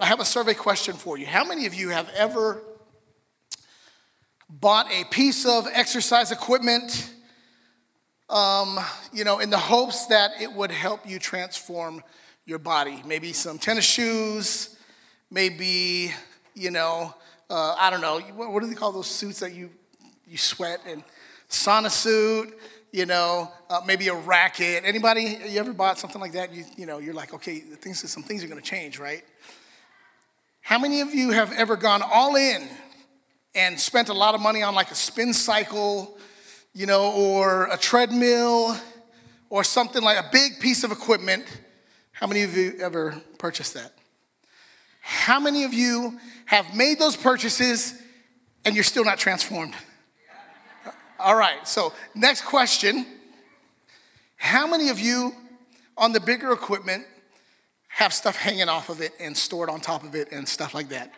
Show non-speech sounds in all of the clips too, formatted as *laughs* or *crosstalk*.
I have a survey question for you. How many of you have ever bought a piece of exercise equipment, um, you know, in the hopes that it would help you transform your body? Maybe some tennis shoes, maybe, you know, uh, I don't know, what, what do they call those suits that you, you sweat and sauna suit? you know, uh, maybe a racket. Anybody, you ever bought something like that? You, you know, you're like, okay, things, some things are going to change, right? How many of you have ever gone all in and spent a lot of money on like a spin cycle, you know, or a treadmill or something like a big piece of equipment? How many of you ever purchased that? How many of you have made those purchases and you're still not transformed? All right, so next question. How many of you on the bigger equipment have stuff hanging off of it and stored on top of it and stuff like that?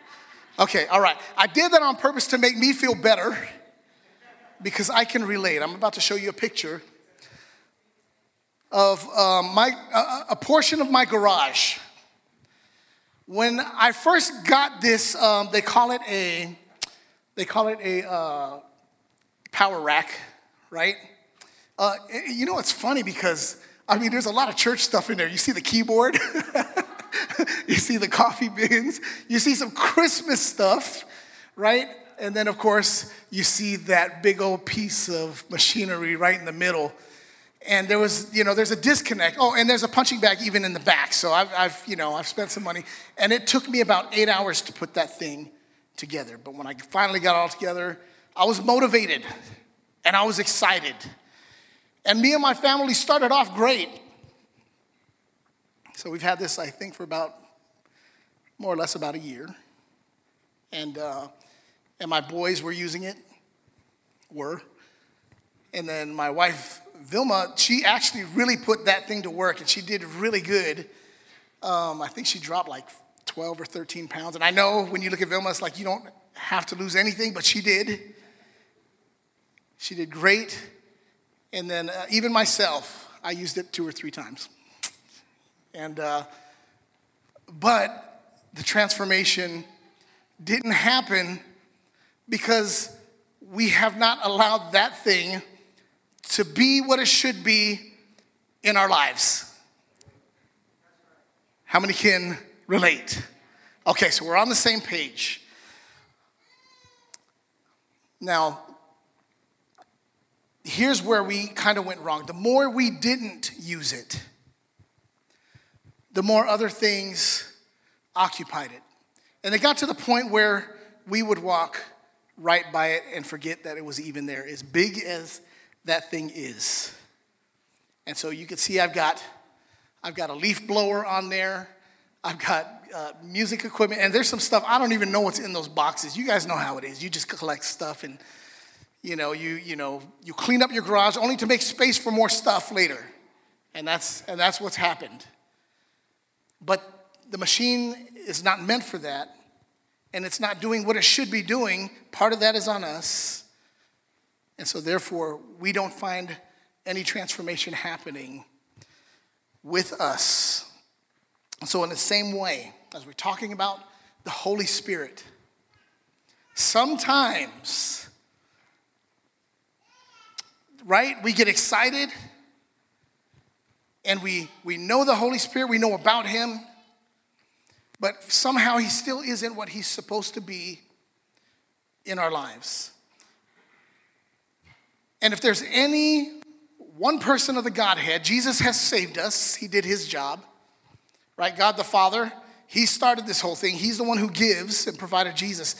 Okay, all right. I did that on purpose to make me feel better because I can relate. I'm about to show you a picture of um, my, uh, a portion of my garage. When I first got this, um, they call it a, they call it a, uh, power rack, right? Uh, you know, it's funny because, I mean, there's a lot of church stuff in there. You see the keyboard, *laughs* you see the coffee bins, you see some Christmas stuff, right? And then, of course, you see that big old piece of machinery right in the middle. And there was, you know, there's a disconnect. Oh, and there's a punching bag even in the back. So I've, I've, you know, I've spent some money. And it took me about eight hours to put that thing together. But when I finally got it all together, I was motivated and I was excited. And me and my family started off great. So we've had this, I think, for about more or less about a year. And, uh, and my boys were using it, were. And then my wife, Vilma, she actually really put that thing to work and she did really good. Um, I think she dropped like 12 or 13 pounds. And I know when you look at Vilma, it's like you don't have to lose anything, but she did. She did great. And then uh, even myself, I used it two or three times. And, uh, but the transformation didn't happen because we have not allowed that thing to be what it should be in our lives. How many can relate? Okay, so we're on the same page. Now, here's where we kind of went wrong. The more we didn't use it, the more other things occupied it. And it got to the point where we would walk right by it and forget that it was even there, as big as that thing is. And so you can see I've got, I've got a leaf blower on there. I've got uh, music equipment, and there's some stuff I don't even know what's in those boxes. You guys know how it is. You just collect stuff and you know, you, you know, you clean up your garage only to make space for more stuff later. And that's, and that's what's happened. But the machine is not meant for that, and it's not doing what it should be doing. Part of that is on us. And so, therefore, we don't find any transformation happening with us. And so, in the same way, as we're talking about the Holy Spirit, sometimes right? We get excited and we, we know the Holy Spirit, we know about Him, but somehow He still isn't what He's supposed to be in our lives. And if there's any one person of the Godhead, Jesus has saved us, He did His job, right? God the Father, He started this whole thing, He's the one who gives and provided Jesus.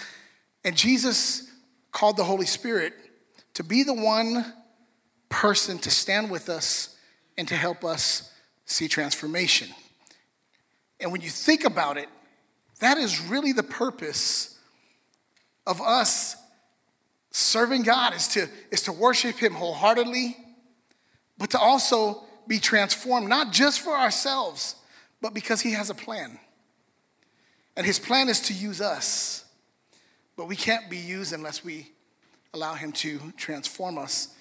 And Jesus called the Holy Spirit to be the one person to stand with us and to help us see transformation. And when you think about it, that is really the purpose of us serving God is to, is to worship Him wholeheartedly, but to also be transformed, not just for ourselves, but because He has a plan. And His plan is to use us, but we can't be used unless we allow Him to transform us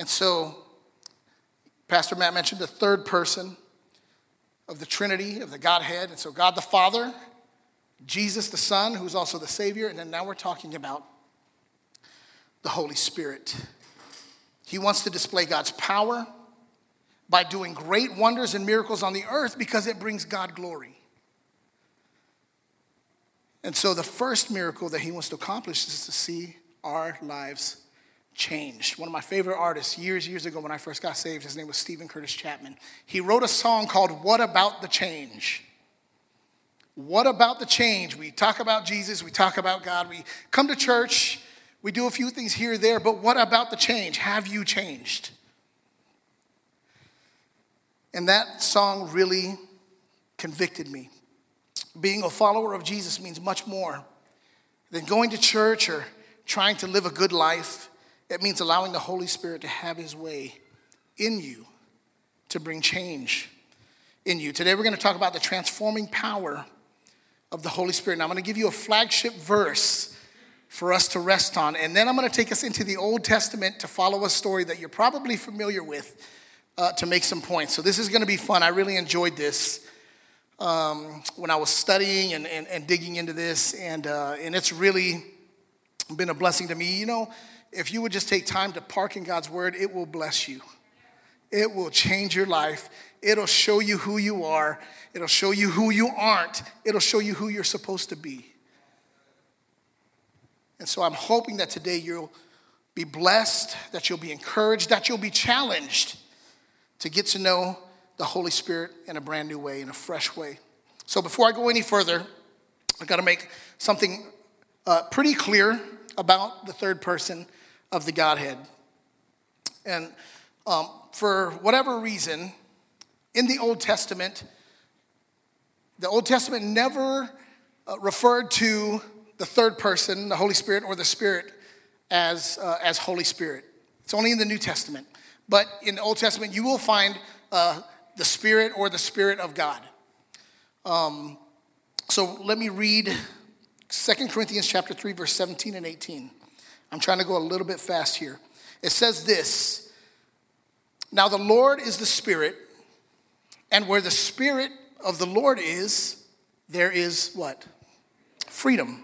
and so, Pastor Matt mentioned the third person of the Trinity, of the Godhead. And so, God the Father, Jesus the Son, who's also the Savior, and then now we're talking about the Holy Spirit. He wants to display God's power by doing great wonders and miracles on the earth because it brings God glory. And so the first miracle that he wants to accomplish is to see our lives changed. One of my favorite artists years, years ago when I first got saved, his name was Steven Curtis Chapman. He wrote a song called What About the Change? What about the change? We talk about Jesus, we talk about God, we come to church, we do a few things here or there, but what about the change? Have you changed? And that song really convicted me. Being a follower of Jesus means much more than going to church or trying to live a good life. It means allowing the Holy Spirit to have his way in you to bring change in you. Today we're going to talk about the transforming power of the Holy Spirit. And I'm going to give you a flagship verse for us to rest on. And then I'm going to take us into the Old Testament to follow a story that you're probably familiar with uh, to make some points. So this is going to be fun. I really enjoyed this um, when I was studying and, and, and digging into this. And, uh, and it's really been a blessing to me. You know, if you would just take time to park in God's word, it will bless you. It will change your life. It'll show you who you are. It'll show you who you aren't. It'll show you who you're supposed to be. And so I'm hoping that today you'll be blessed, that you'll be encouraged, that you'll be challenged to get to know the Holy Spirit in a brand new way, in a fresh way. So before I go any further, I've got to make something uh, pretty clear about the third person of the Godhead. And um, for whatever reason, in the Old Testament, the Old Testament never uh, referred to the third person, the Holy Spirit, or the Spirit as, uh, as Holy Spirit. It's only in the New Testament. But in the Old Testament, you will find uh, the Spirit or the Spirit of God. Um, so let me read 2 Corinthians chapter 3, verse 17 and 18. I'm trying to go a little bit fast here. It says this Now the Lord is the Spirit, and where the Spirit of the Lord is, there is what? Freedom.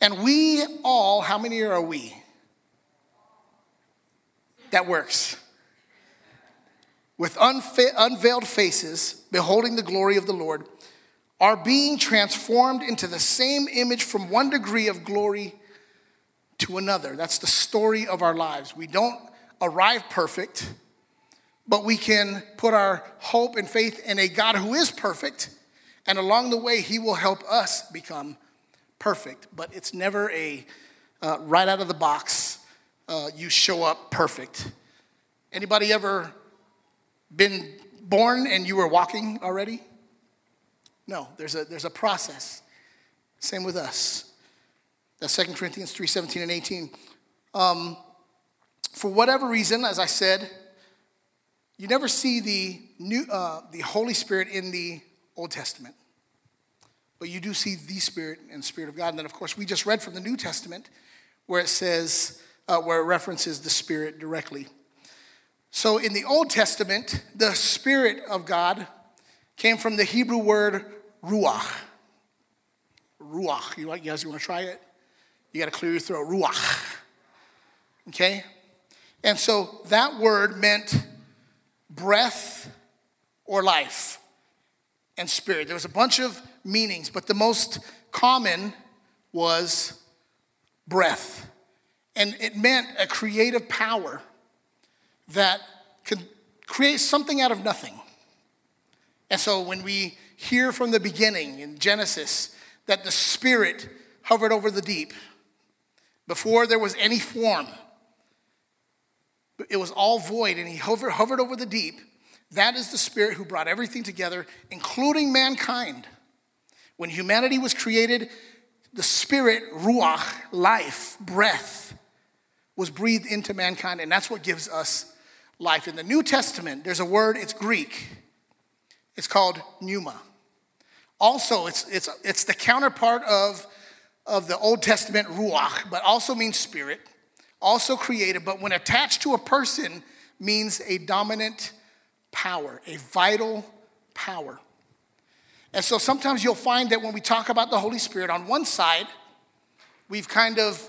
And we all, how many are we? That works with unfa- unveiled faces, beholding the glory of the Lord, are being transformed into the same image from one degree of glory to another. That's the story of our lives. We don't arrive perfect, but we can put our hope and faith in a God who is perfect, and along the way, He will help us become perfect. But it's never a uh, right out of the box, uh, you show up perfect. Anybody ever been born and you were walking already? No, there's a, there's a process. Same with us. That's 2 Corinthians 3 17 and 18. Um, for whatever reason, as I said, you never see the, new, uh, the Holy Spirit in the Old Testament. But you do see the Spirit and Spirit of God. And then, of course, we just read from the New Testament where it says, uh, where it references the Spirit directly. So in the Old Testament, the Spirit of God came from the Hebrew word ruach. Ruach. You, guys you want to try it? You got to clear your throat. Ruach. Okay? And so that word meant breath or life and spirit. There was a bunch of meanings, but the most common was breath. And it meant a creative power that could create something out of nothing. And so when we hear from the beginning in Genesis that the Spirit hovered over the deep, before there was any form, it was all void, and He hovered, over the deep. That is the Spirit who brought everything together, including mankind. When humanity was created, the Spirit, Ruach, life, breath, was breathed into mankind, and that's what gives us life. In the New Testament, there's a word, it's Greek. It's called pneuma. Also, it's, it's, it's the counterpart of, of the Old Testament ruach, but also means spirit, also created, but when attached to a person, means a dominant power, a vital power. And so sometimes you'll find that when we talk about the Holy Spirit, on one side, we've kind of,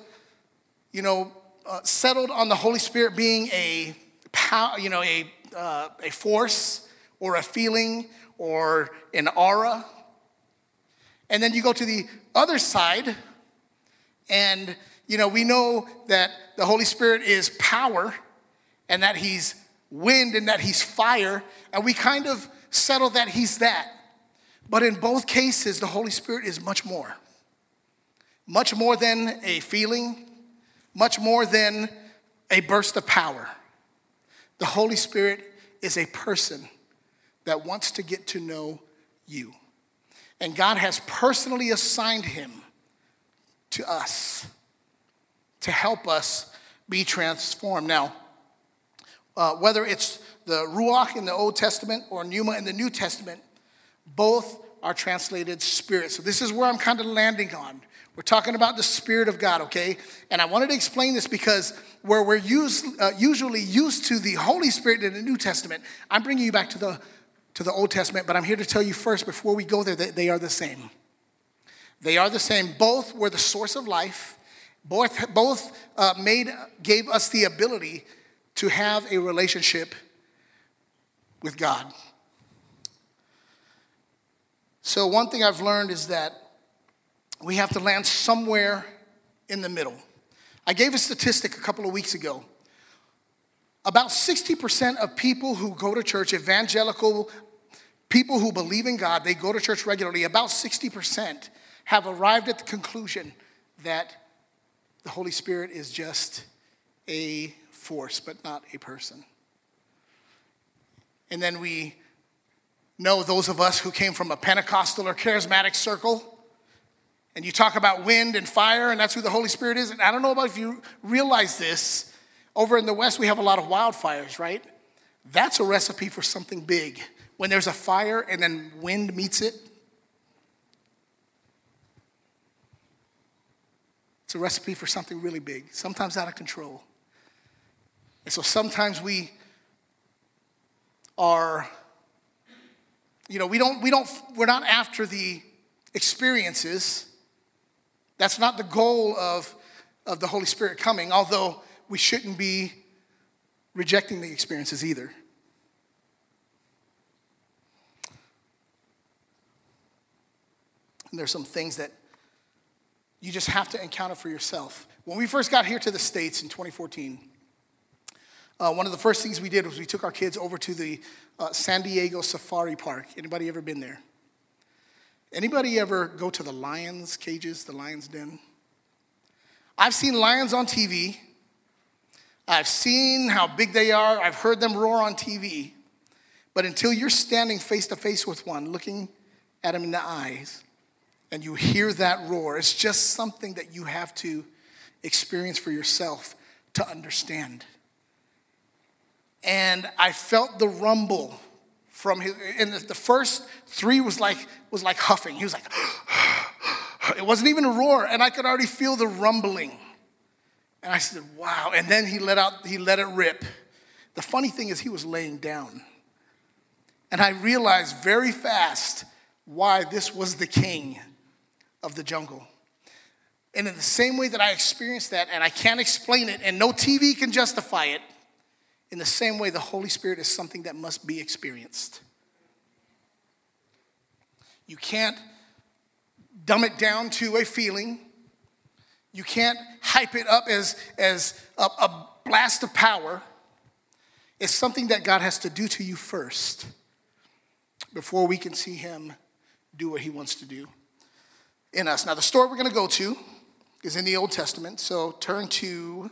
you know, uh, settled on the Holy Spirit being a power, you know, a, uh, a force or a feeling or an aura. And then you go to the other side, and, you know, we know that the Holy Spirit is power and that He's wind and that He's fire, and we kind of settle that He's that. But in both cases, the Holy Spirit is much more. Much more than a feeling, much more than a burst of power. The Holy Spirit is a person that wants to get to know you. And God has personally assigned him to us to help us be transformed. Now, uh, whether it's the Ruach in the Old Testament or Pneuma in the New Testament, both are translated spirit. So this is where I'm kind of landing on. We're talking about the Spirit of God, okay? And I wanted to explain this because where we're used, uh, usually used to the Holy Spirit in the New Testament, I'm bringing you back to the, to the Old Testament, but I'm here to tell you first, before we go there, that they are the same. They are the same. Both were the source of life. Both, both uh, made, gave us the ability to have a relationship with God. So, one thing I've learned is that we have to land somewhere in the middle. I gave a statistic a couple of weeks ago. About 60% of people who go to church, evangelical people who believe in God, they go to church regularly, about 60% have arrived at the conclusion that the Holy Spirit is just a force, but not a person. And then we know those of us who came from a Pentecostal or charismatic circle, and you talk about wind and fire, and that's who the Holy Spirit is. And I don't know about if you realize this. Over in the West, we have a lot of wildfires, right? That's a recipe for something big. When there's a fire and then wind meets it, it's a recipe for something really big, sometimes out of control. And so sometimes we are you know, we don't, we don't, we're not after the experiences. That's not the goal of, of the Holy Spirit coming, although we shouldn't be rejecting the experiences either. And there's some things that you just have to encounter for yourself. When we first got here to the States in 2014, uh, one of the first things we did was we took our kids over to the uh, San Diego Safari Park. Anybody ever been there? Anybody ever go to the lions cages, the lion's den? I've seen lions on TV. I've seen how big they are. I've heard them roar on TV. But until you're standing face to face with one, looking at him in the eyes, and you hear that roar, it's just something that you have to experience for yourself to understand and I felt the rumble from his. And the first three was like was like huffing. He was like, *sighs* it wasn't even a roar, and I could already feel the rumbling. And I said, wow. And then he let out, he let it rip. The funny thing is, he was laying down. And I realized very fast why this was the king of the jungle. And in the same way that I experienced that, and I can't explain it, and no TV can justify it, in the same way, the Holy Spirit is something that must be experienced. You can't dumb it down to a feeling. You can't hype it up as, as a, a blast of power. It's something that God has to do to you first before we can see Him do what He wants to do in us. Now, the story we're going to go to is in the Old Testament. So turn to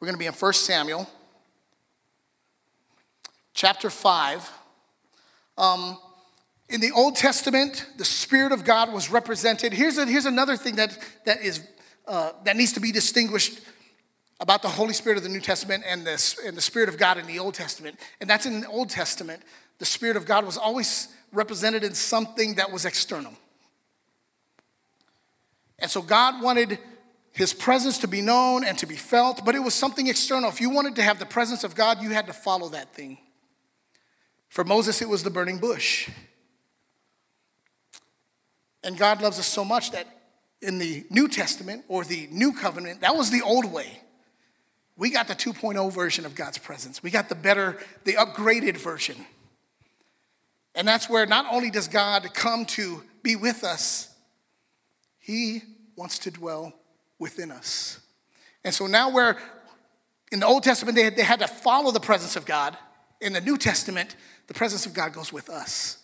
we're going to be in 1 Samuel, chapter 5. Um, in the Old Testament, the Spirit of God was represented. Here's, a, here's another thing that, that, is, uh, that needs to be distinguished about the Holy Spirit of the New Testament and the, and the Spirit of God in the Old Testament. And that's in the Old Testament. The Spirit of God was always represented in something that was external. And so God wanted his presence to be known and to be felt, but it was something external. If you wanted to have the presence of God, you had to follow that thing. For Moses, it was the burning bush. And God loves us so much that in the New Testament or the New Covenant, that was the old way. We got the 2.0 version of God's presence. We got the better, the upgraded version. And that's where not only does God come to be with us, He wants to dwell within us. And so now, where in the Old Testament they had, they had to follow the presence of God, in the New Testament, the presence of God goes with us.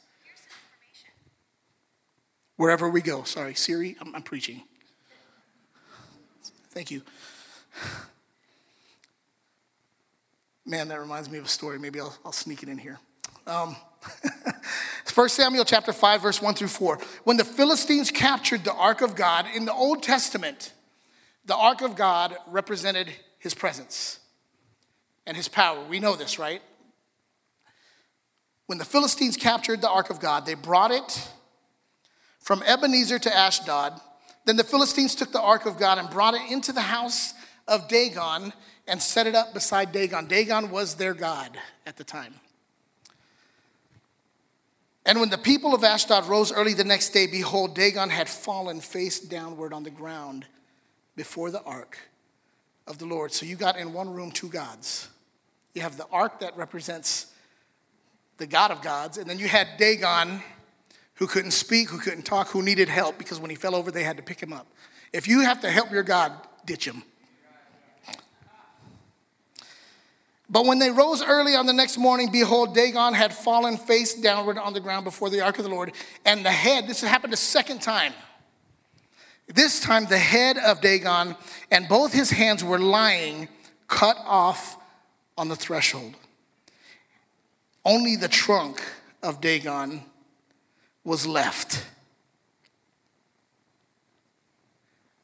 Wherever we go. Sorry, Siri, I'm, I'm preaching. Thank you. Man, that reminds me of a story. Maybe I'll, I'll sneak it in here. Um, *laughs* 1 Samuel chapter 5, verse 1 through 4. When the Philistines captured the ark of God in the Old Testament, the ark of God represented his presence and his power. We know this, right? When the Philistines captured the ark of God, they brought it from Ebenezer to Ashdod. Then the Philistines took the ark of God and brought it into the house of Dagon and set it up beside Dagon. Dagon was their god at the time. And when the people of Ashdod rose early the next day, behold, Dagon had fallen face downward on the ground before the ark of the Lord. So you got in one room two gods. You have the ark that represents the God of gods, and then you had Dagon who couldn't speak, who couldn't talk, who needed help because when he fell over, they had to pick him up. If you have to help your God, ditch him. But when they rose early on the next morning, behold, Dagon had fallen face downward on the ground before the ark of the Lord, and the head, this happened a second time. This time, the head of Dagon and both his hands were lying cut off on the threshold. Only the trunk of Dagon was left.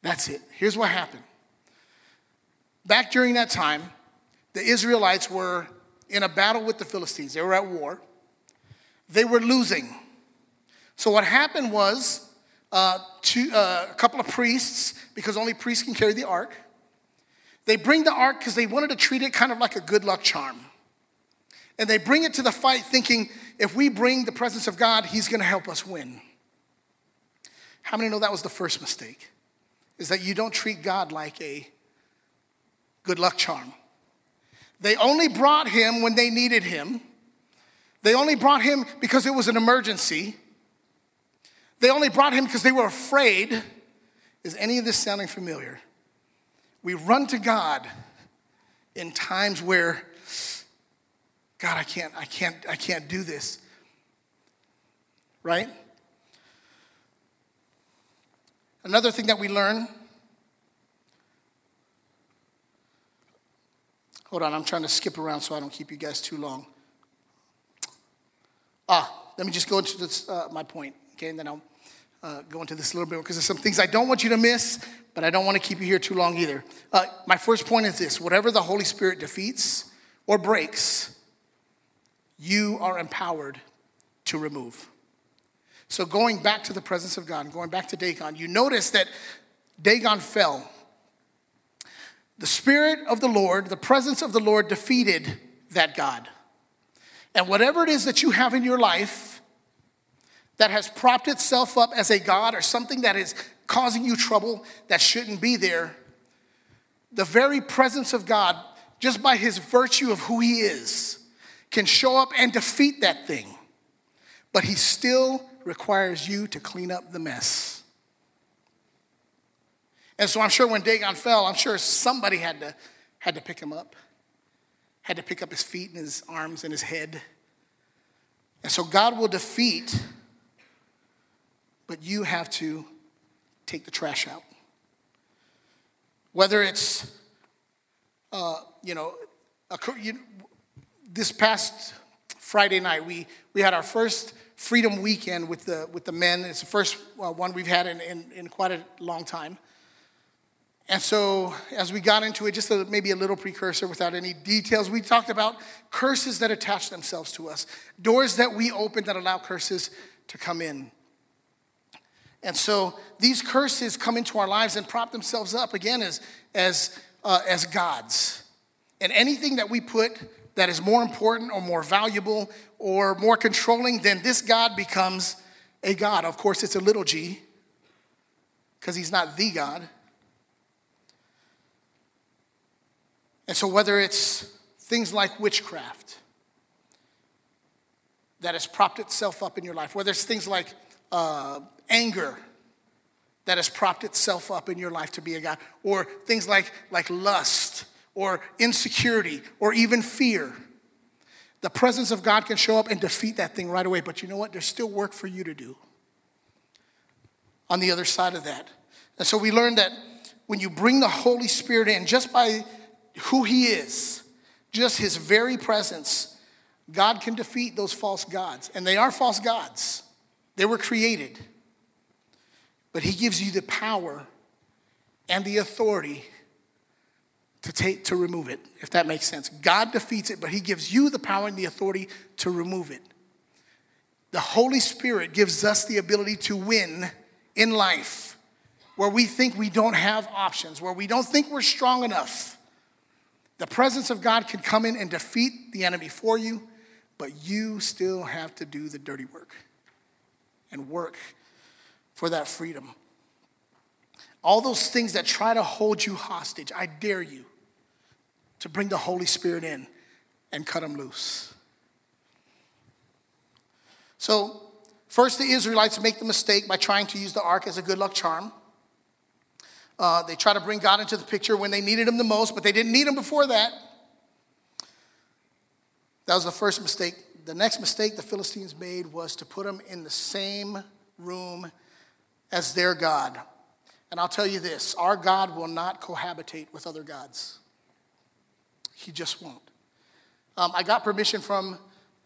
That's it. Here's what happened. Back during that time, the Israelites were in a battle with the Philistines. They were at war. They were losing. So what happened was uh, two, uh, a couple of priests, because only priests can carry the ark, they bring the ark because they wanted to treat it kind of like a good luck charm. And they bring it to the fight thinking, if we bring the presence of God, He's going to help us win. How many know that was the first mistake? Is that you don't treat God like a good luck charm. They only brought him when they needed him. They only brought him because it was an emergency. They only brought him because they were afraid. Is any of this sounding familiar? We run to God in times where, God, I can't, I can't, I can't do this. Right? Another thing that we learn Hold on, I'm trying to skip around so I don't keep you guys too long. Ah, let me just go into this, uh, my point, okay, and then I'll uh, go into this a little bit because there's some things I don't want you to miss, but I don't want to keep you here too long either. Uh, my first point is this whatever the Holy Spirit defeats or breaks, you are empowered to remove. So, going back to the presence of God, going back to Dagon, you notice that Dagon fell the Spirit of the Lord, the presence of the Lord defeated that God. And whatever it is that you have in your life that has propped itself up as a God or something that is causing you trouble that shouldn't be there, the very presence of God, just by his virtue of who he is, can show up and defeat that thing. But he still requires you to clean up the mess. And so I'm sure when Dagon fell, I'm sure somebody had to, had to pick him up, had to pick up his feet and his arms and his head. And so God will defeat, but you have to take the trash out. Whether it's, uh, you know, a, you, this past Friday night, we, we had our first Freedom Weekend with the, with the men. It's the first uh, one we've had in, in, in quite a long time. And so, as we got into it, just a, maybe a little precursor without any details, we talked about curses that attach themselves to us, doors that we open that allow curses to come in. And so, these curses come into our lives and prop themselves up again as, as, uh, as gods. And anything that we put that is more important or more valuable or more controlling, then this God becomes a God. Of course, it's a little g, because he's not the God. And so, whether it's things like witchcraft that has propped itself up in your life, whether it's things like uh, anger that has propped itself up in your life to be a God, or things like, like lust, or insecurity, or even fear, the presence of God can show up and defeat that thing right away. But you know what? There's still work for you to do on the other side of that. And so we learned that when you bring the Holy Spirit in, just by who He is, just His very presence, God can defeat those false gods. And they are false gods, they were created. But He gives you the power and the authority to take to remove it if that makes sense god defeats it but he gives you the power and the authority to remove it the holy spirit gives us the ability to win in life where we think we don't have options where we don't think we're strong enough the presence of god can come in and defeat the enemy for you but you still have to do the dirty work and work for that freedom all those things that try to hold you hostage, I dare you to bring the Holy Spirit in and cut them loose. So, first, the Israelites make the mistake by trying to use the ark as a good luck charm. Uh, they try to bring God into the picture when they needed him the most, but they didn't need him before that. That was the first mistake. The next mistake the Philistines made was to put him in the same room as their God. And I'll tell you this our God will not cohabitate with other gods. He just won't. Um, I got permission from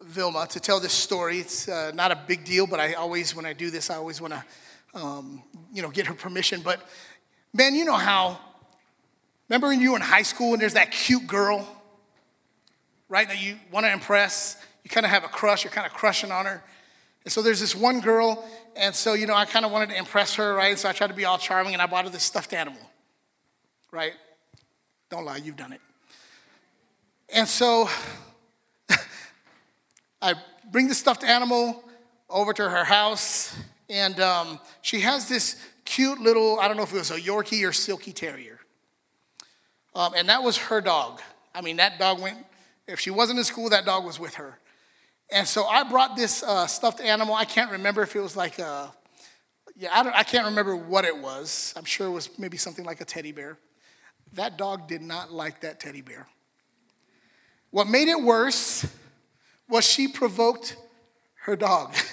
Vilma to tell this story. It's uh, not a big deal, but I always, when I do this, I always want to, um, you know, get her permission. But man, you know how, remember when you were in high school and there's that cute girl, right, that you want to impress? You kind of have a crush, you're kind of crushing on her. And so there's this one girl, and so, you know, I kind of wanted to impress her, right? So I tried to be all charming, and I bought her this stuffed animal, right? Don't lie, you've done it. And so *laughs* I bring the stuffed animal over to her house, and um, she has this cute little, I don't know if it was a Yorkie or Silky Terrier. Um, and that was her dog. I mean, that dog went, if she wasn't in school, that dog was with her. And so I brought this uh, stuffed animal. I can't remember if it was like a, yeah, I, don't, I can't remember what it was. I'm sure it was maybe something like a teddy bear. That dog did not like that teddy bear. What made it worse was she provoked her dog. *laughs*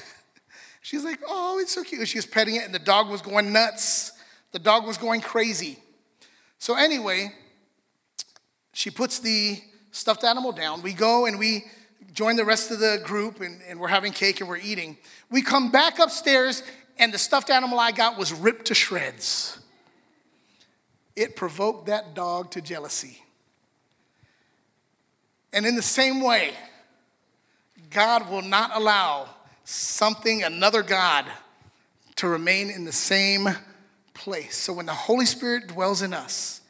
She's like, oh, it's so cute. She was petting it, and the dog was going nuts. The dog was going crazy. So, anyway, she puts the stuffed animal down. We go and we join the rest of the group, and, and we're having cake and we're eating. We come back upstairs, and the stuffed animal I got was ripped to shreds. It provoked that dog to jealousy. And in the same way, God will not allow something, another God, to remain in the same place. So when the Holy Spirit dwells in us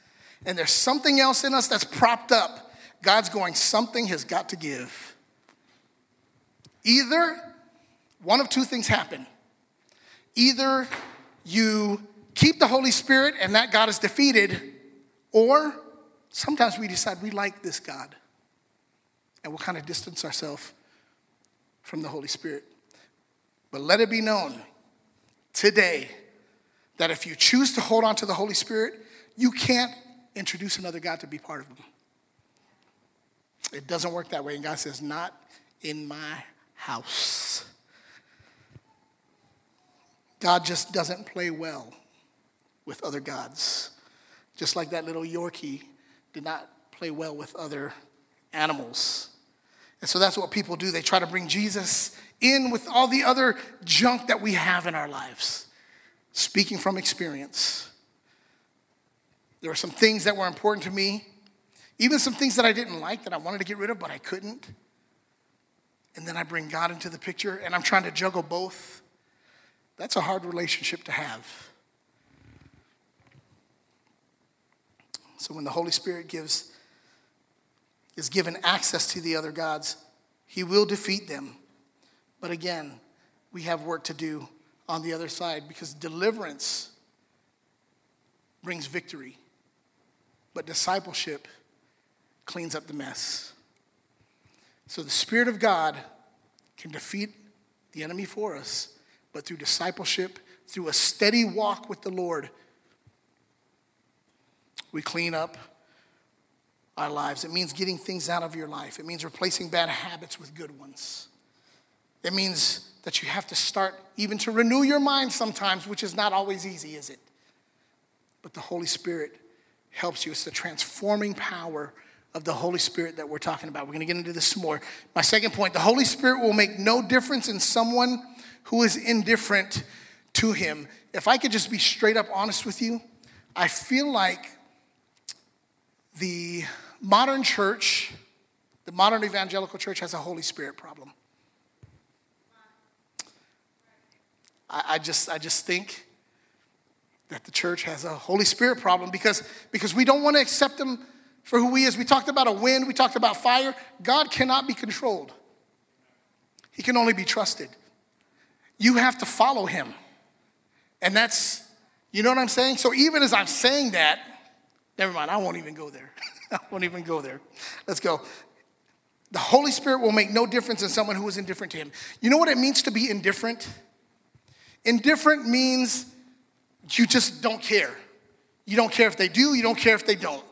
and there's something else in us that's propped up, God's going, something has got to give. Either one of two things happen. Either you keep the Holy Spirit and that God is defeated, or sometimes we decide we like this God and we'll kind of distance ourselves from the Holy Spirit. But let it be known today that if you choose to hold on to the Holy Spirit, you can't introduce another God to be part of them. It doesn't work that way. And God says, Not in my house. God just doesn't play well with other gods. Just like that little Yorkie did not play well with other animals. And so that's what people do. They try to bring Jesus in with all the other junk that we have in our lives. Speaking from experience, there were some things that were important to me, even some things that I didn't like that I wanted to get rid of, but I couldn't. And then I bring God into the picture, and I'm trying to juggle both. That's a hard relationship to have. So when the Holy Spirit gives is given access to the other gods, he will defeat them. But again, we have work to do on the other side because deliverance brings victory, but discipleship cleans up the mess. So the Spirit of God can defeat the enemy for us, but through discipleship, through a steady walk with the Lord, we clean up our lives. It means getting things out of your life, it means replacing bad habits with good ones. It means that you have to start even to renew your mind sometimes, which is not always easy, is it? But the Holy Spirit helps you. It's the transforming power of the Holy Spirit that we're talking about. We're going to get into this more. My second point the Holy Spirit will make no difference in someone who is indifferent to Him. If I could just be straight up honest with you, I feel like the modern church, the modern evangelical church, has a Holy Spirit problem. I, I just, I just think that the church has a Holy Spirit problem because, because we don't want to accept Him for who He is. We talked about a wind, we talked about fire. God cannot be controlled, He can only be trusted. You have to follow Him. And that's, you know what I'm saying? So even as I'm saying that, Never mind, I won't even go there. *laughs* I won't even go there. Let's go. The Holy Spirit will make no difference in someone who is indifferent to Him. You know what it means to be indifferent? Indifferent means you just don't care. You don't care if they do, you don't care if they don't.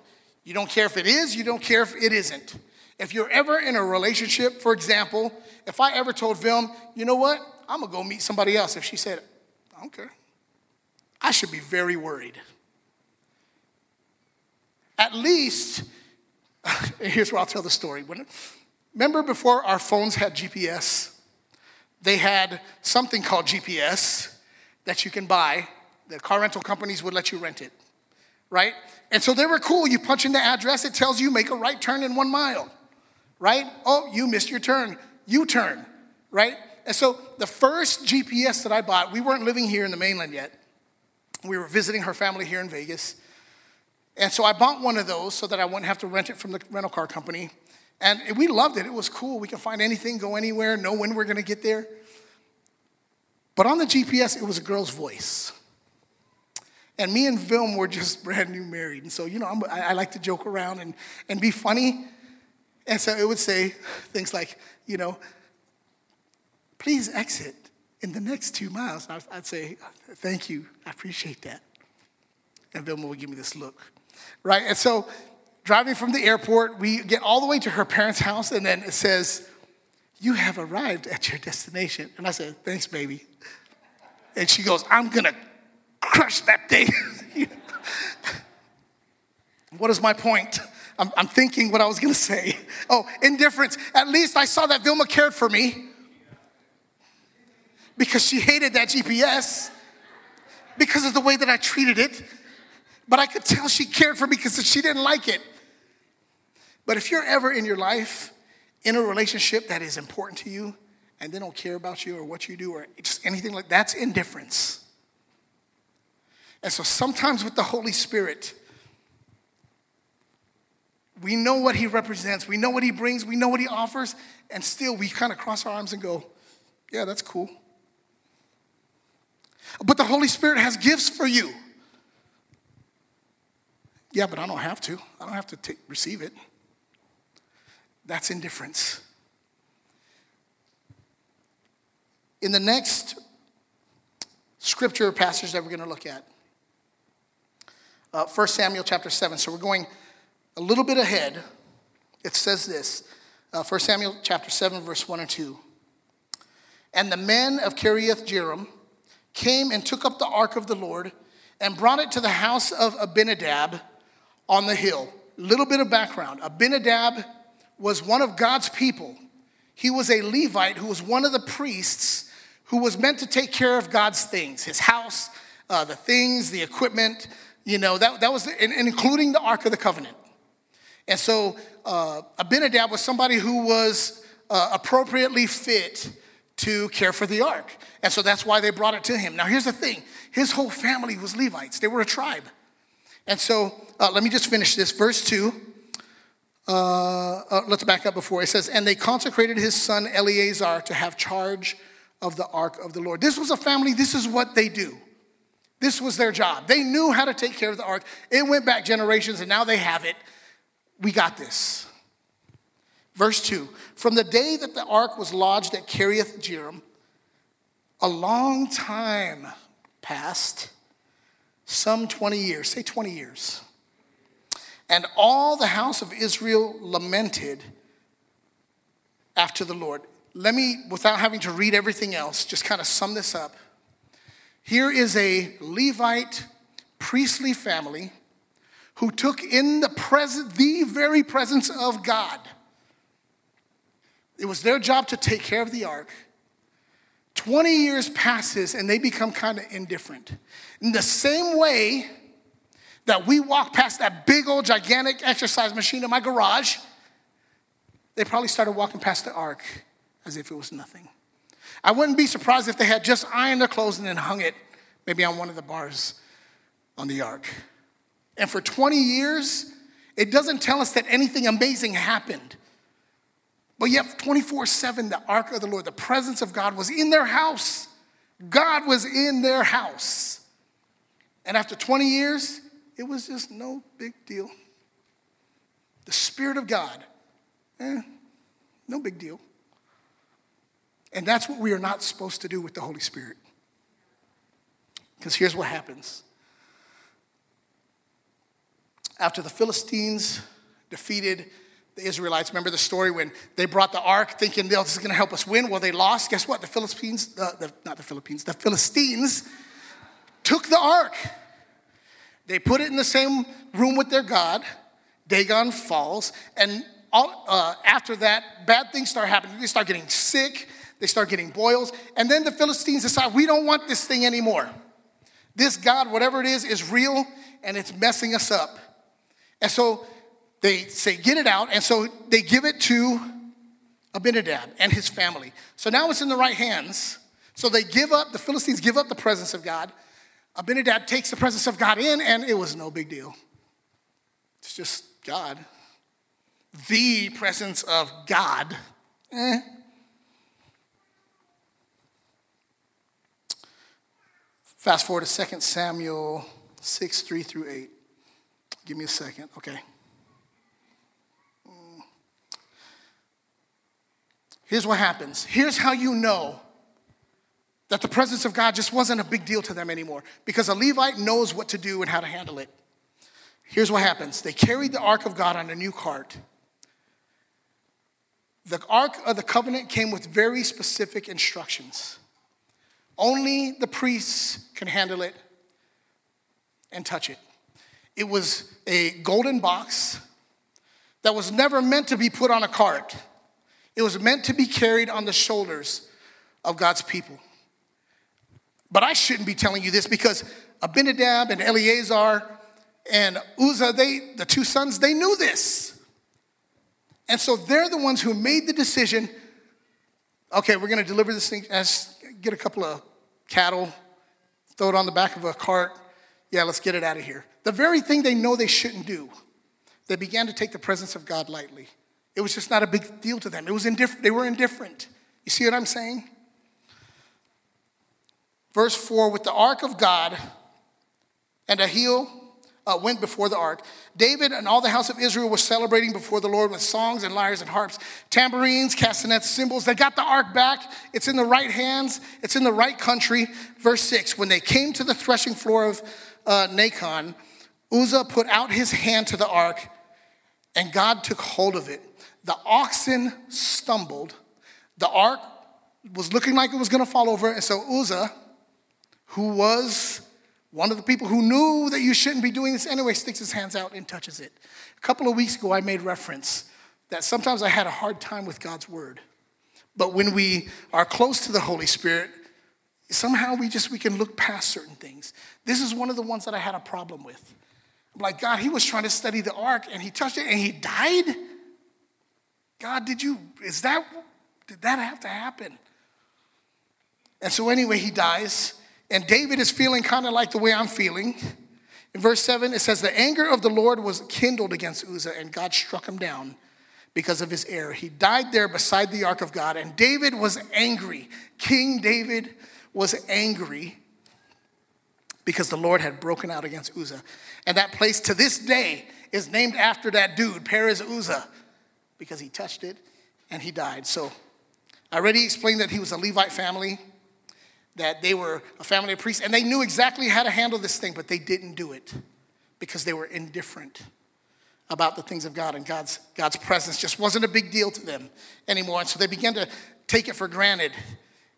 You don't care if it is, you don't care if it isn't. If you're ever in a relationship, for example, if I ever told Vilm, you know what, I'm gonna go meet somebody else, if she said, I don't care, I should be very worried at least, *laughs* here's where I'll tell the story. Remember before our phones had GPS? They had something called GPS that you can buy. The car rental companies would let you rent it, right? And so they were cool. You punch in the address, it tells you make a right turn in one mile, right? Oh, you missed your turn. U turn, right? And so the first GPS that I bought, we weren't living here in the mainland yet. We were visiting her family here in Vegas. And so I bought one of those so that I wouldn't have to rent it from the rental car company. And we loved it. It was cool. We could find anything, go anywhere, know when we're going to get there. But on the GPS, it was a girl's voice. And me and Vilm were just *laughs* brand new married. And so, you know, i I like to joke around and, and be funny. And so it would say *laughs* things like, you know, please exit in the next two miles. I'd say, thank you. I appreciate that. And Vilma would give me this look right? And so driving from the airport, we get all the way to her parents' house, and then it says, You have arrived at your destination. And I said, Thanks, baby. And she goes, I'm gonna crush that thing. *laughs* what is my point? I'm, I'm, thinking what I was gonna say. Oh, indifference. At least I saw that Vilma cared for me because she hated that GPS because of the way that I treated it but I could tell she cared for me because she didn't like it. But if you're ever in your life in a relationship that is important to you and they don't care about you or what you do or just anything like that's indifference. And so sometimes with the Holy Spirit, we know what he represents, we know what he brings, we know what he offers, and still we kind of cross our arms and go, yeah, that's cool. But the Holy Spirit has gifts for you. Yeah, but I don't have to. I don't have to receive it. That's indifference. In the next scripture passage that we're going to look at, uh, 1 Samuel chapter 7. So we're going a little bit ahead. It says this uh, 1 Samuel chapter 7, verse 1 and 2. And the men of Kiriath Jearim came and took up the ark of the Lord and brought it to the house of Abinadab on the hill. Little bit of background Abinadab was one of God's people. He was a Levite who was one of the priests who was meant to take care of God's things his house, uh, the things, the equipment, you know, that, that was, and, and including the Ark of the Covenant. And so uh, Abinadab was somebody who was uh, appropriately fit to care for the ark. And so that's why they brought it to him. Now, here's the thing his whole family was Levites, they were a tribe. And so uh, let me just finish this. Verse 2. Uh, uh, let's back up before. It says, And they consecrated his son Eleazar to have charge of the ark of the Lord. This was a family, this is what they do. This was their job. They knew how to take care of the ark. It went back generations and now they have it. We got this. Verse 2 From the day that the ark was lodged at Kiriath Jearim, a long time passed, some 20 years, say 20 years. And all the house of Israel lamented after the Lord. Let me, without having to read everything else, just kind of sum this up. Here is a Levite priestly family who took in the present, the very presence of God. It was their job to take care of the ark. 20 years passes and they become kind of indifferent. In the same way that we walk past that big old gigantic exercise machine in my garage, they probably started walking past the ark as if it was nothing. I wouldn't be surprised if they had just ironed their clothes and then hung it maybe on one of the bars on the ark. And for 20 years, it doesn't tell us that anything amazing happened. But yet, 24 7, the ark of the Lord, the presence of God was in their house. God was in their house. And after 20 years, it was just no big deal. The Spirit of God, eh, no big deal. And that's what we are not supposed to do with the Holy Spirit. Because here's what happens after the Philistines defeated the Israelites, remember the story when they brought the ark thinking this is going to help us win? Well, they lost. Guess what? The Philippines, the, the, not the Philippines, the Philistines took the ark. They put it in the same room with their God. Dagon falls. And all, uh, after that, bad things start happening. They start getting sick. They start getting boils. And then the Philistines decide, we don't want this thing anymore. This God, whatever it is, is real and it's messing us up. And so they say, get it out. And so they give it to Abinadab and his family. So now it's in the right hands. So they give up, the Philistines give up the presence of God. Abinadab takes the presence of God in, and it was no big deal. It's just God. The presence of God. Eh, Fast forward to 2 Samuel 6, 3 through 8. Give me a second. Okay. Here's what happens. Here's how you know that the presence of God just wasn't a big deal to them anymore because a Levite knows what to do and how to handle it. Here's what happens they carried the ark of God on a new cart. The ark of the covenant came with very specific instructions. Only the priests can handle it and touch it. It was a golden box that was never meant to be put on a cart. It was meant to be carried on the shoulders of God's people. But I shouldn't be telling you this because Abinadab and Eleazar and Uzzah, they, the two sons, they knew this. And so they're the ones who made the decision okay, we're going to deliver this thing, as, get a couple of cattle, throw it on the back of a cart. Yeah, let's get it out of here. The very thing they know they shouldn't do, they began to take the presence of God lightly. It was just not a big deal to them. It was indifferent. They were indifferent. You see what I'm saying? Verse 4 with the ark of God and Ahio uh, went before the ark. David and all the house of Israel were celebrating before the Lord with songs and lyres and harps, tambourines, castanets, cymbals. They got the ark back. It's in the right hands, it's in the right country. Verse 6 When they came to the threshing floor of uh, Nacon, Uzzah put out his hand to the ark, and God took hold of it. The oxen stumbled. The ark was looking like it was going to fall over, and so Uzzah, who was one of the people who knew that you shouldn't be doing this anyway sticks his hands out and touches it. A couple of weeks ago, I made reference that sometimes I had a hard time with God's word. But when we are close to the Holy Spirit, somehow we just we can look past certain things. This is one of the ones that I had a problem with. I'm like, God, he was trying to study the ark and he touched it and he died. God, did you, is that, did that have to happen? And so, anyway, he dies. And David is feeling kind of like the way I'm feeling. In verse 7, it says, The anger of the Lord was kindled against Uzzah, and God struck him down because of his error. He died there beside the ark of God, and David was angry. King David was angry because the Lord had broken out against Uzzah. And that place to this day is named after that dude, Perez Uzzah, because he touched it and he died. So I already explained that he was a Levite family, that they were a family of priests, and they knew exactly how to handle this thing, but they didn't do it because they were indifferent about the things of God, and God's, God's presence just wasn't a big deal to them anymore. And so they began to take it for granted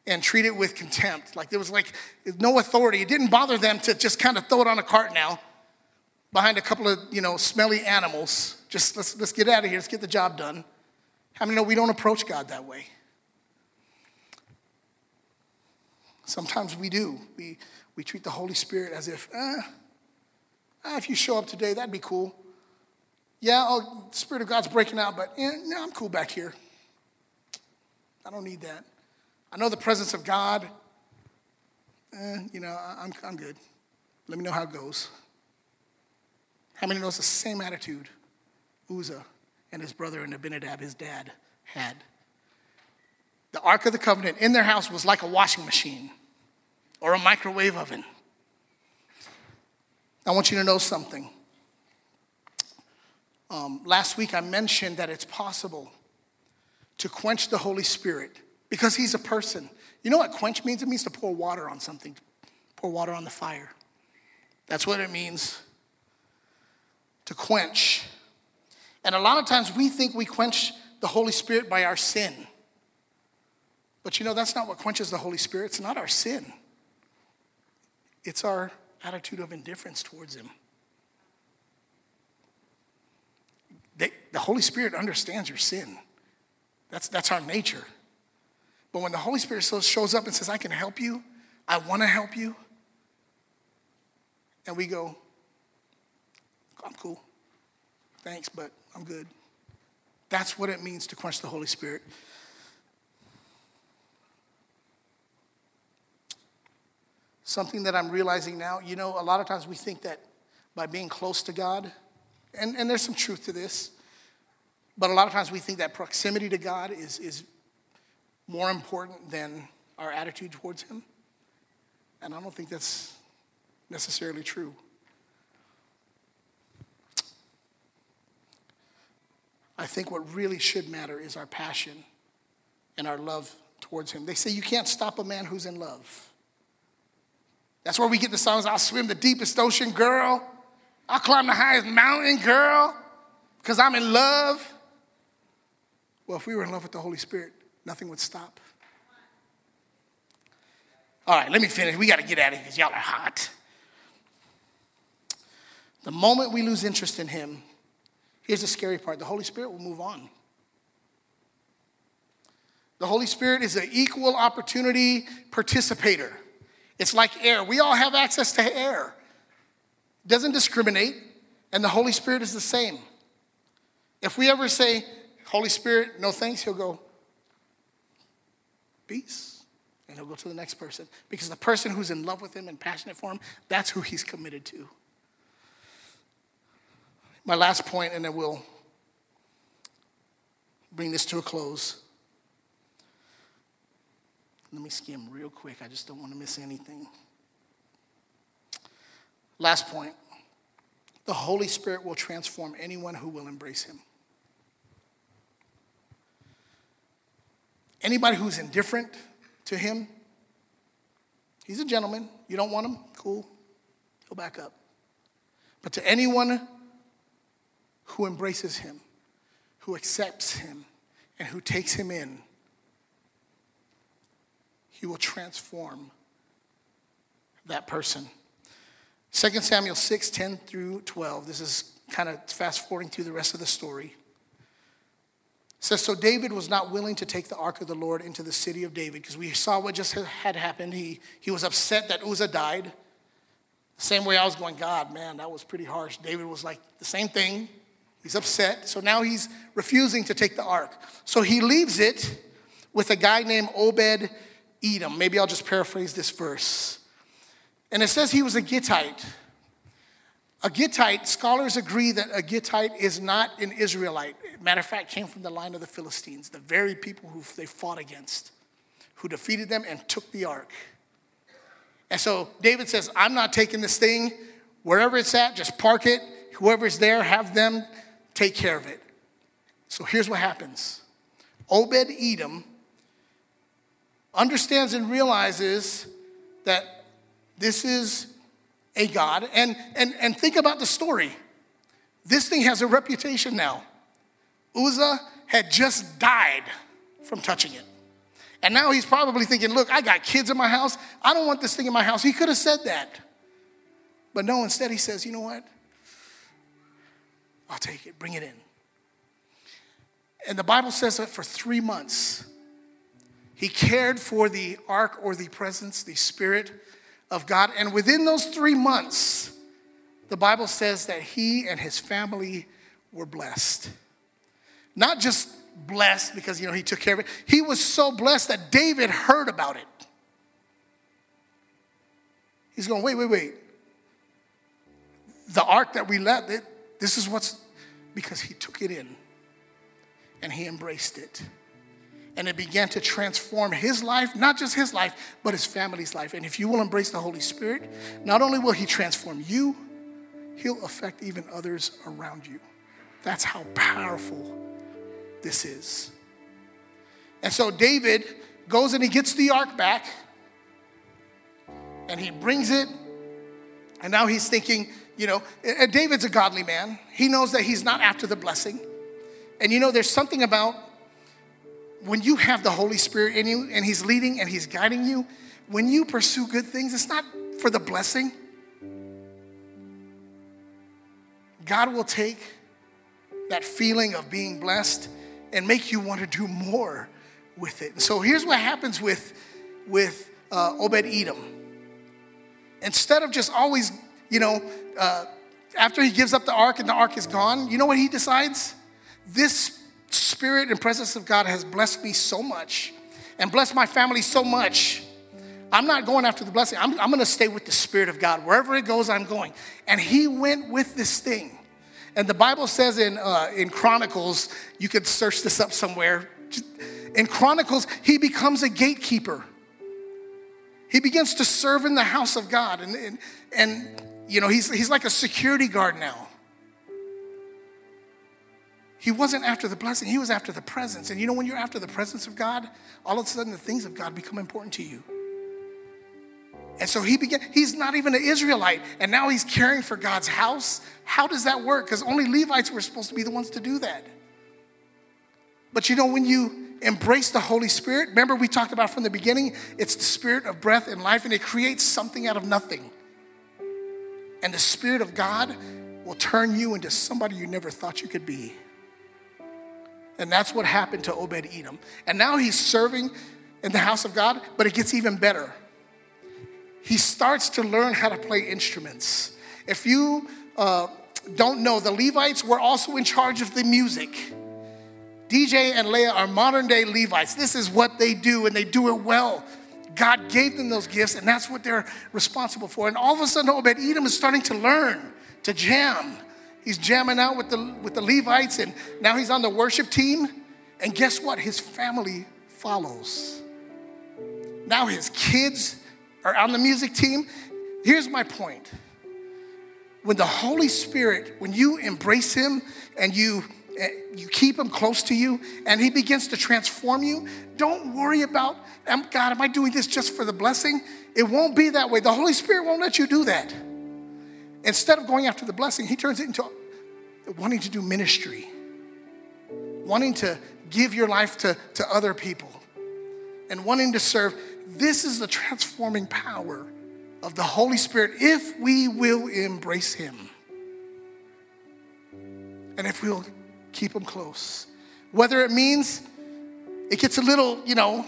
and treat it with contempt. Like there was like no authority. It didn't bother them to just kind of throw it on a cart now behind a couple of, you know, smelly animals. Just let's, let's get out of here. Let's get the job done. How many know we don't approach God that way? Sometimes we do. We, we treat the Holy Spirit as if, eh, if you show up today, that'd be cool. Yeah, oh, the Spirit of God's breaking out, but eh, no, I'm cool back here. I don't need that. I know the presence of God. Eh, you know, I'm, I'm good. Let me know how it goes. How many knows the same attitude Uzzah and his brother and Abinadab, his dad, had? The Ark of the Covenant in their house was like a washing machine or a microwave oven. I want you to know something. Um, last week I mentioned that it's possible to quench the Holy Spirit because he's a person. You know what quench means? It means to pour water on something, pour water on the fire. That's what it means to quench. And a lot of times we think we quench the Holy Spirit by our sin. But you know, that's not what quenches the Holy Spirit. It's not our sin, it's our attitude of indifference towards Him. They, the Holy Spirit understands your sin. That's, that's our nature. But when the Holy Spirit shows up and says, I can help you, I want to help you, and we go, I'm cool. Thanks, but I'm good. That's what it means to quench the Holy Spirit. Something that I'm realizing now, you know, a lot of times we think that by being close to God, and, and there's some truth to this, but a lot of times we think that proximity to God is, is more important than our attitude towards Him. And I don't think that's necessarily true. I think what really should matter is our passion and our love towards Him. They say you can't stop a man who's in love. That's where we get the songs I'll swim the deepest ocean, girl. I'll climb the highest mountain, girl, because I'm in love. Well, if we were in love with the Holy Spirit, nothing would stop. All right, let me finish. We got to get out of here because y'all are hot. The moment we lose interest in Him, here's the scary part the Holy Spirit will move on. The Holy Spirit is an equal opportunity participator. It's like air. We all have access to air. It doesn't discriminate, and the Holy Spirit is the same. If we ever say, Holy Spirit, no thanks, he'll go, peace. And he'll go to the next person. Because the person who's in love with him and passionate for him, that's who he's committed to. My last point, and then we'll bring this to a close. Let me skim real quick. I just don't want to miss anything. Last point the Holy Spirit will transform anyone who will embrace him. Anybody who's indifferent to him, he's a gentleman. You don't want him? Cool. He'll back up. But to anyone who embraces him, who accepts him, and who takes him in, he will transform that person. 2 Samuel 6 10 through 12. This is kind of fast forwarding through the rest of the story says, So David was not willing to take the ark of the Lord into the city of David because we saw what just had happened. He, he was upset that Uzzah died. Same way I was going, God, man, that was pretty harsh. David was like, the same thing. He's upset. So now he's refusing to take the ark. So he leaves it with a guy named Obed Edom. Maybe I'll just paraphrase this verse. And it says he was a Gittite. A Gittite, scholars agree that a Gittite is not an Israelite. Matter of fact, came from the line of the Philistines, the very people who they fought against, who defeated them and took the ark. And so David says, I'm not taking this thing. Wherever it's at, just park it. Whoever's there, have them take care of it. So here's what happens Obed Edom understands and realizes that this is a God. And, and, and think about the story. This thing has a reputation now. Uzzah had just died from touching it. And now he's probably thinking, look, I got kids in my house. I don't want this thing in my house. He could have said that. But no, instead he says, you know what? I'll take it, bring it in. And the Bible says that for three months, he cared for the ark or the presence, the spirit of God. And within those three months, the Bible says that he and his family were blessed. Not just blessed because you know he took care of it. He was so blessed that David heard about it. He's going, wait, wait, wait. The ark that we left, it, this is what's because he took it in and he embraced it. And it began to transform his life, not just his life, but his family's life. And if you will embrace the Holy Spirit, not only will he transform you, he'll affect even others around you. That's how powerful this is. And so David goes and he gets the ark back and he brings it. And now he's thinking, you know, and David's a godly man. He knows that he's not after the blessing. And you know, there's something about when you have the Holy Spirit in you and He's leading and He's guiding you, when you pursue good things, it's not for the blessing. God will take that feeling of being blessed and make you want to do more with it. And So here's what happens with, with uh, Obed Edom. Instead of just always, you know, uh, after he gives up the ark and the ark is gone, you know what he decides? This spirit and presence of God has blessed me so much and blessed my family so much. I'm not going after the blessing. I'm, I'm going to stay with the Spirit of God. Wherever it goes, I'm going. And he went with this thing. And the Bible says in, uh, in Chronicles, you could search this up somewhere. In Chronicles, he becomes a gatekeeper. He begins to serve in the house of God. And, and, and you know, he's, he's like a security guard now. He wasn't after the blessing, he was after the presence. And you know, when you're after the presence of God, all of a sudden the things of God become important to you. And so he began, he's not even an Israelite, and now he's caring for God's house. How does that work? Because only Levites were supposed to be the ones to do that. But you know, when you embrace the Holy Spirit, remember we talked about from the beginning, it's the spirit of breath and life, and it creates something out of nothing. And the Spirit of God will turn you into somebody you never thought you could be. And that's what happened to Obed Edom. And now he's serving in the house of God, but it gets even better. He starts to learn how to play instruments. If you uh, don't know, the Levites were also in charge of the music. DJ and Leah are modern day Levites. This is what they do, and they do it well. God gave them those gifts, and that's what they're responsible for. And all of a sudden, Obed Edom is starting to learn to jam He's jamming out with the, with the Levites, and now he's on the worship team. And guess what? His family follows. Now his kids are on the music team. Here's my point when the Holy Spirit, when you embrace him and you Eh, you keep him close to you and he begins to transform you don't worry about god am i doing this just for the blessing? It won't be that way. The holy spirit won't let you do that. Instead of going after the blessing, he turns it into wanting to do ministry, wanting to give your life to, to other people, and wanting to serve. This is the transforming power of the Holy Spirit if we will embrace him. And if we'll keep them close. Whether it means it gets a little, you know,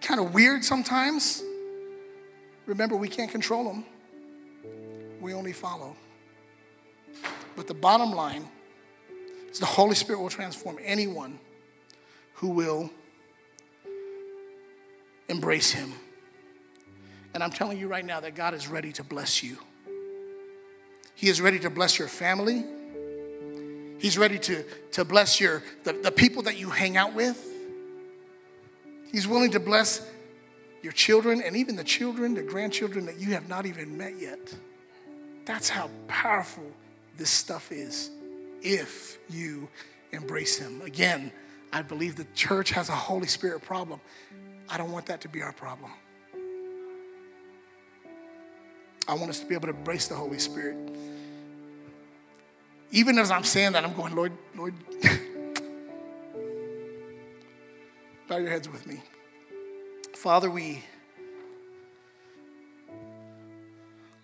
kind of weird sometimes. Remember, we can't control them, we only follow. But the bottom line is the Holy Spirit will transform anyone who will embrace Him. And I'm telling you right now that God is ready to bless you. He is ready to bless your family. He's ready to, to bless your the, the people that you hang out with. He's willing to bless your children and even the children, the grandchildren that you have not even met yet. That's how powerful this stuff is if you embrace Him. Again, I believe the church has a Holy Spirit problem. I don't want that to be our problem. I want us to be able to embrace the Holy Spirit. Even as I'm saying that, I'm going, Lord, Lord, *laughs* bow your heads with me. Father, we,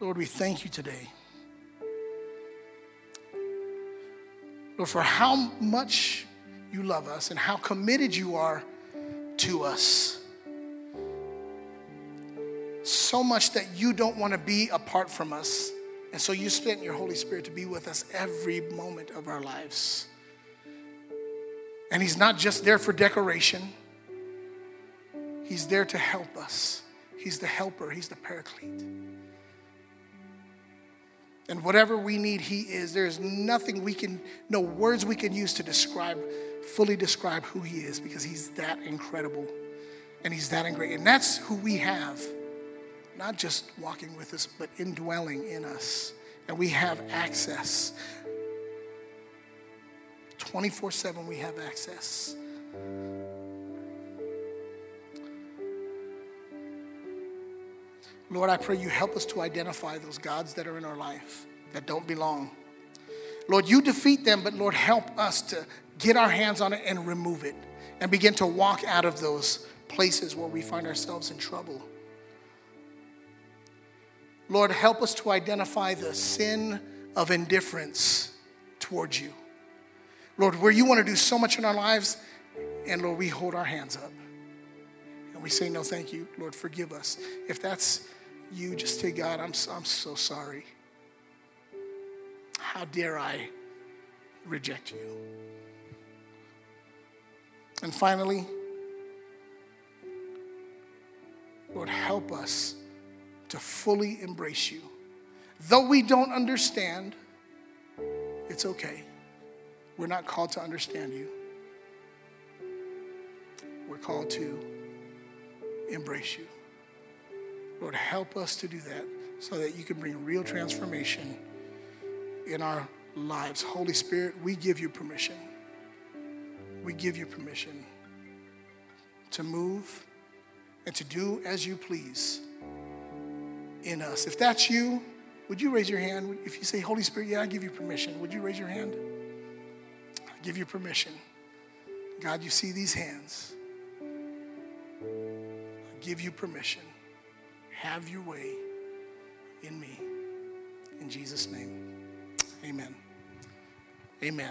Lord, we thank you today. Lord, for how much you love us and how committed you are to us. So much that you don't want to be apart from us. And so you spent your Holy Spirit to be with us every moment of our lives. And He's not just there for decoration, He's there to help us. He's the helper, He's the paraclete. And whatever we need, He is. There's nothing we can, no words we can use to describe, fully describe who He is because He's that incredible and He's that great. And that's who we have, not just walking with us, but indwelling in us. And we have access. 24 7, we have access. Lord, I pray you help us to identify those gods that are in our life that don't belong. Lord, you defeat them, but Lord, help us to get our hands on it and remove it and begin to walk out of those places where we find ourselves in trouble. Lord, help us to identify the sin of indifference towards you. Lord, where you want to do so much in our lives, and Lord, we hold our hands up and we say, No, thank you. Lord, forgive us. If that's you, just say, God, I'm, I'm so sorry. How dare I reject you? And finally, Lord, help us to fully embrace you. Though we don't understand, it's okay. We're not called to understand you, we're called to embrace you. Lord, help us to do that so that you can bring real transformation in our lives. Holy Spirit, we give you permission. We give you permission to move and to do as you please in us. If that's you, would you raise your hand? If you say, Holy Spirit, yeah, I give you permission, would you raise your hand? I give you permission. God, you see these hands. I give you permission. Have your way in me. In Jesus' name, amen. Amen.